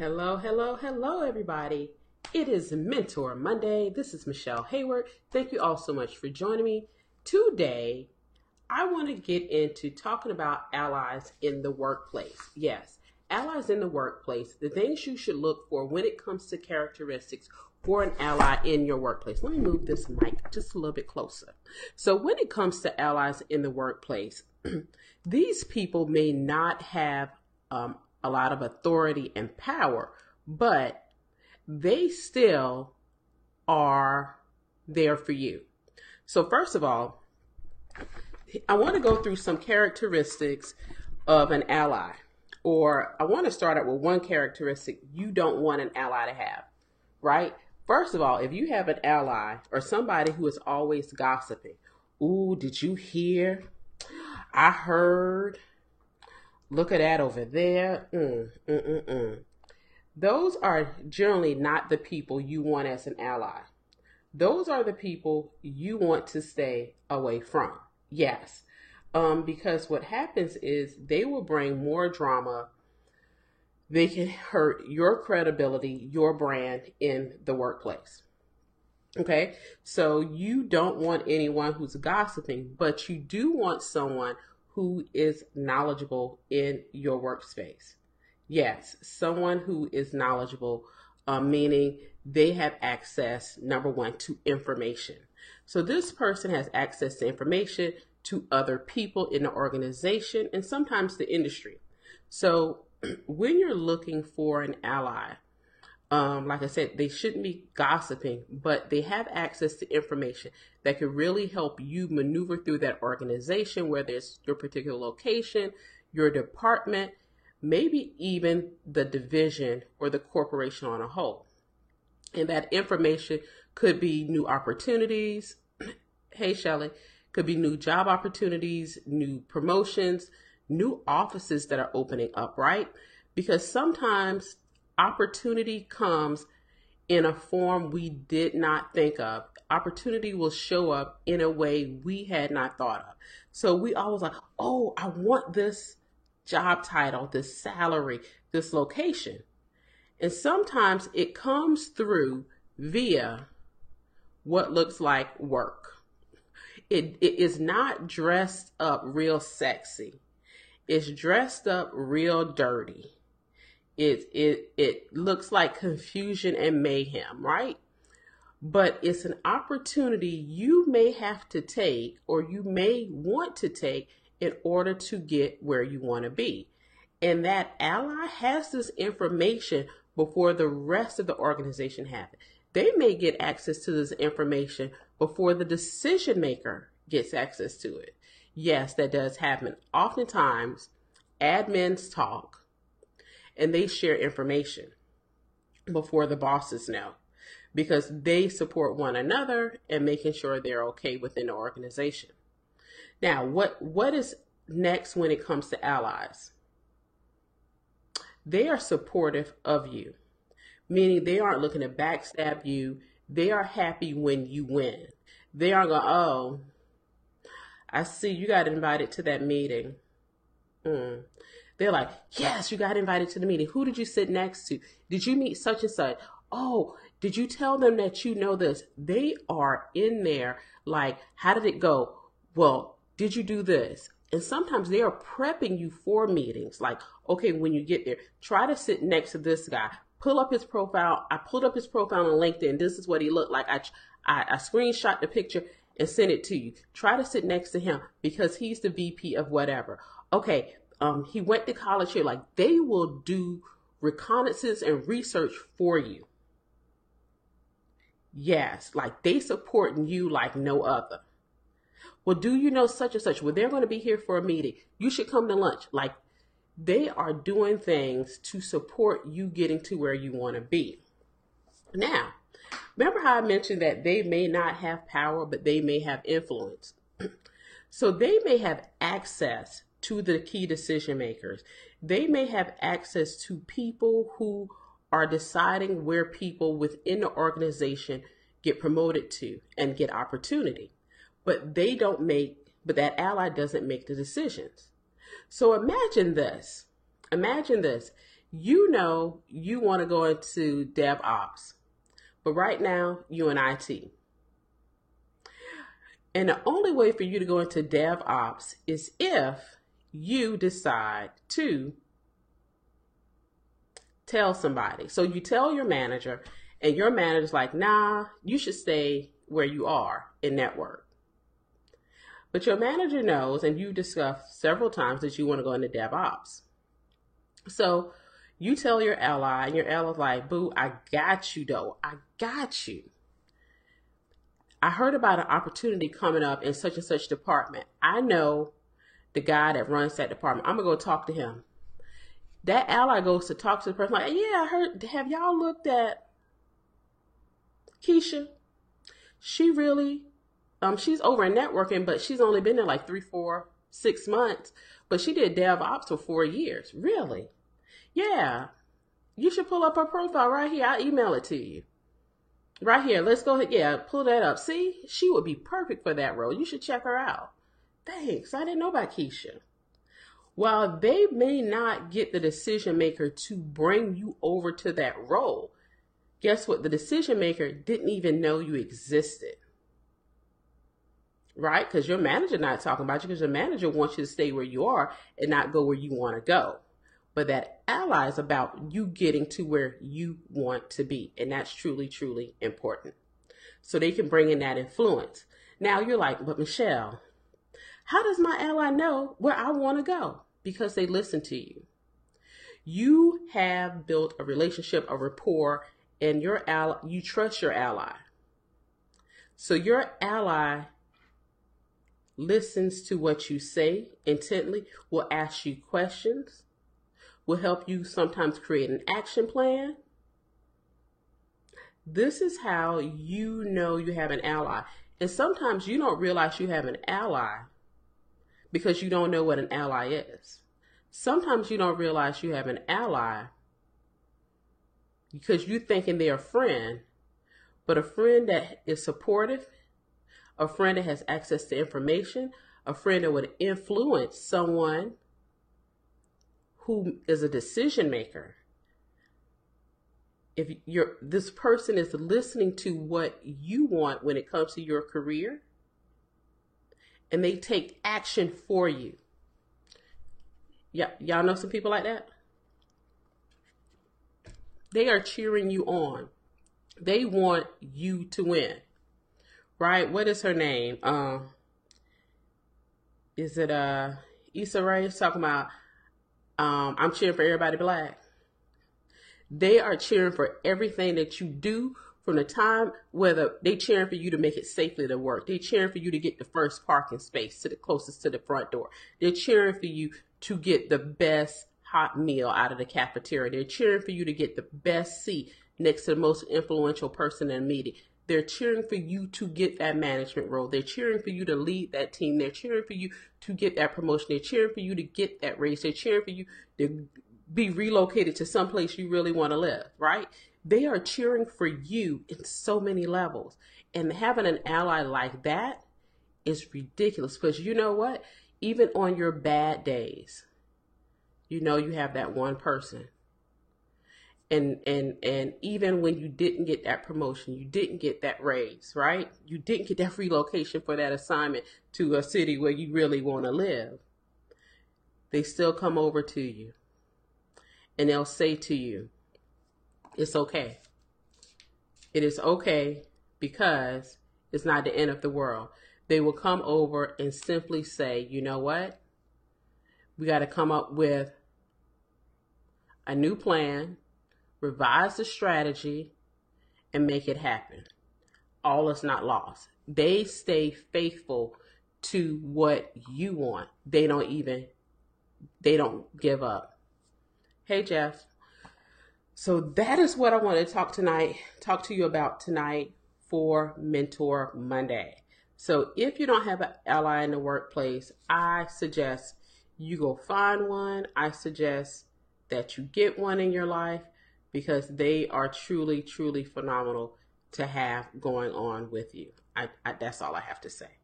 Hello, hello, hello, everybody. It is Mentor Monday. This is Michelle Hayward. Thank you all so much for joining me. Today, I want to get into talking about allies in the workplace. Yes, allies in the workplace, the things you should look for when it comes to characteristics for an ally in your workplace. Let me move this mic just a little bit closer. So, when it comes to allies in the workplace, these people may not have um, a lot of authority and power, but they still are there for you. So, first of all, I want to go through some characteristics of an ally, or I want to start out with one characteristic you don't want an ally to have, right? First of all, if you have an ally or somebody who is always gossiping, ooh, did you hear? I heard. Look at that over there. Mm, mm, mm, mm. Those are generally not the people you want as an ally. Those are the people you want to stay away from. Yes. Um, because what happens is they will bring more drama. They can hurt your credibility, your brand in the workplace. Okay. So you don't want anyone who's gossiping, but you do want someone who is knowledgeable in your workspace. Yes, someone who is knowledgeable, uh, meaning they have access, number one, to information. So this person has access to information to other people in the organization and sometimes the industry. So when you're looking for an ally, um, like I said, they shouldn't be gossiping, but they have access to information that could really help you maneuver through that organization, whether it's your particular location, your department, maybe even the division or the corporation on a whole. And that information could be new opportunities. hey, Shelly, could be new job opportunities, new promotions, new offices that are opening up, right? Because sometimes opportunity comes in a form we did not think of. Opportunity will show up in a way we had not thought of. So we always like, oh, I want this job title, this salary, this location. And sometimes it comes through via what looks like work. It, it is not dressed up real sexy. It's dressed up real dirty it it it looks like confusion and mayhem, right? But it's an opportunity you may have to take or you may want to take in order to get where you want to be. And that ally has this information before the rest of the organization has it. They may get access to this information before the decision maker gets access to it. Yes, that does happen. Oftentimes, admins talk and they share information before the bosses know because they support one another and making sure they're okay within the organization. Now, what what is next when it comes to allies? They are supportive of you, meaning they aren't looking to backstab you. They are happy when you win. They aren't going, oh, I see you got invited to that meeting. Mm. They're like, yes, you got invited to the meeting. Who did you sit next to? Did you meet such and such? Oh, did you tell them that you know this? They are in there like, how did it go? Well, did you do this? And sometimes they are prepping you for meetings. Like, okay, when you get there, try to sit next to this guy. Pull up his profile. I pulled up his profile on LinkedIn. This is what he looked like. I, I, I screenshot the picture and sent it to you. Try to sit next to him because he's the VP of whatever. Okay, um, he went to college here. Like they will do reconnaissance and research for you. Yes, like they supporting you like no other. Well, do you know such and such? Well, they're going to be here for a meeting. You should come to lunch. Like they are doing things to support you getting to where you want to be. Now, remember how I mentioned that they may not have power, but they may have influence. so they may have access to the key decision makers. They may have access to people who are deciding where people within the organization get promoted to and get opportunity. But they don't make, but that ally doesn't make the decisions. So imagine this. Imagine this. you know you want to go into DevOps, but right now you're in IT. And the only way for you to go into DevOps is if you decide to tell somebody. So you tell your manager, and your manager's like, nah, you should stay where you are in network. But your manager knows, and you discussed several times that you want to go into DevOps. So you tell your ally, and your ally's like, boo, I got you though. I got you. I heard about an opportunity coming up in such and such department. I know the guy that runs that department. I'm gonna go talk to him. That ally goes to talk to the person like, yeah, I heard. Have y'all looked at Keisha? She really, um, she's over in networking, but she's only been there like three, four, six months. But she did DevOps for four years. Really? Yeah. You should pull up her profile right here. I'll email it to you. Right here. Let's go ahead. Yeah, pull that up. See, she would be perfect for that role. You should check her out. Thanks. I didn't know about Keisha. While they may not get the decision maker to bring you over to that role, guess what? The decision maker didn't even know you existed. Right? Because your manager not talking about you because your manager wants you to stay where you are and not go where you want to go. But that ally is about you getting to where you want to be. And that's truly, truly important. So they can bring in that influence. Now you're like, but Michelle, how does my ally know where I want to go? Because they listen to you. You have built a relationship, a rapport, and your ally, you trust your ally. So your ally listens to what you say intently, will ask you questions, will help you sometimes create an action plan. This is how you know you have an ally. And sometimes you don't realize you have an ally because you don't know what an ally is. Sometimes you don't realize you have an ally because you're thinking they're a friend, but a friend that is supportive, a friend that has access to information, a friend that would influence someone who is a decision maker. If you're this person is listening to what you want when it comes to your career, and they take action for you. Yeah, y'all know some people like that? They are cheering you on. They want you to win. Right? What is her name? Um is it uh Issa Rae talking about um I'm cheering for everybody black. They are cheering for everything that you do from the time whether they cheering for you to make it safely to work. They cheering for you to get the first parking space to the closest to the front door. They're cheering for you to get the best hot meal out of the cafeteria. They're cheering for you to get the best seat next to the most influential person in the meeting. They're cheering for you to get that management role. They're cheering for you to lead that team. They're cheering for you to get that promotion. They're cheering for you to get that raise. They're cheering for you to be relocated to someplace you really want to live, right? They are cheering for you in so many levels. And having an ally like that is ridiculous because you know what? Even on your bad days, you know you have that one person. And and and even when you didn't get that promotion, you didn't get that raise, right? You didn't get that relocation for that assignment to a city where you really want to live. They still come over to you and they'll say to you, it's okay. It is okay because it's not the end of the world. They will come over and simply say, you know what? We got to come up with a new plan, revise the strategy, and make it happen. All is not lost. They stay faithful to what you want. They don't even, they don't give up. Hey, Jeff. So that is what I want to talk tonight, talk to you about tonight for Mentor Monday. So if you don't have an ally in the workplace, I suggest you go find one. I suggest that you get one in your life because they are truly, truly phenomenal to have going on with you. I, I that's all I have to say.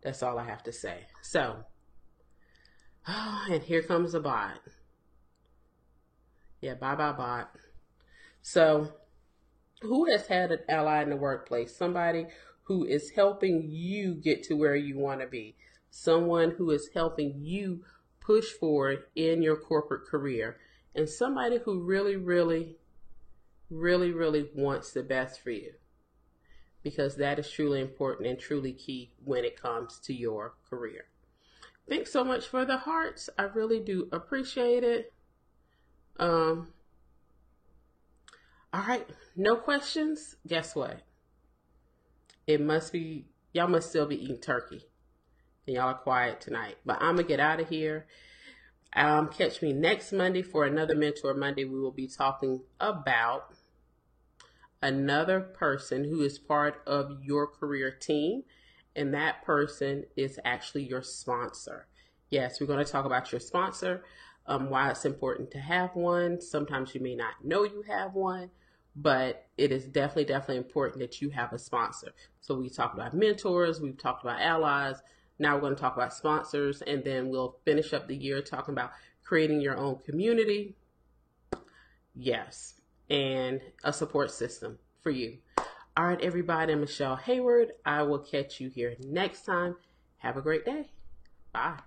That's all I have to say. So, oh, and here comes the bot. Yeah, bye bye bye. So, who has had an ally in the workplace? Somebody who is helping you get to where you want to be. Someone who is helping you push forward in your corporate career. And somebody who really, really, really, really wants the best for you. Because that is truly important and truly key when it comes to your career. Thanks so much for the hearts. I really do appreciate it. Um, all right, no questions. Guess what? It must be y'all must still be eating turkey, and y'all are quiet tonight. But I'm gonna get out of here. Um, catch me next Monday for another Mentor Monday. We will be talking about another person who is part of your career team, and that person is actually your sponsor. Yes, we're going to talk about your sponsor um, why it's important to have one. Sometimes you may not know you have one, but it is definitely, definitely important that you have a sponsor. So we talked about mentors, we've talked about allies. Now we're going to talk about sponsors, and then we'll finish up the year talking about creating your own community. Yes, and a support system for you. All right, everybody, I'm Michelle Hayward. I will catch you here next time. Have a great day. Bye.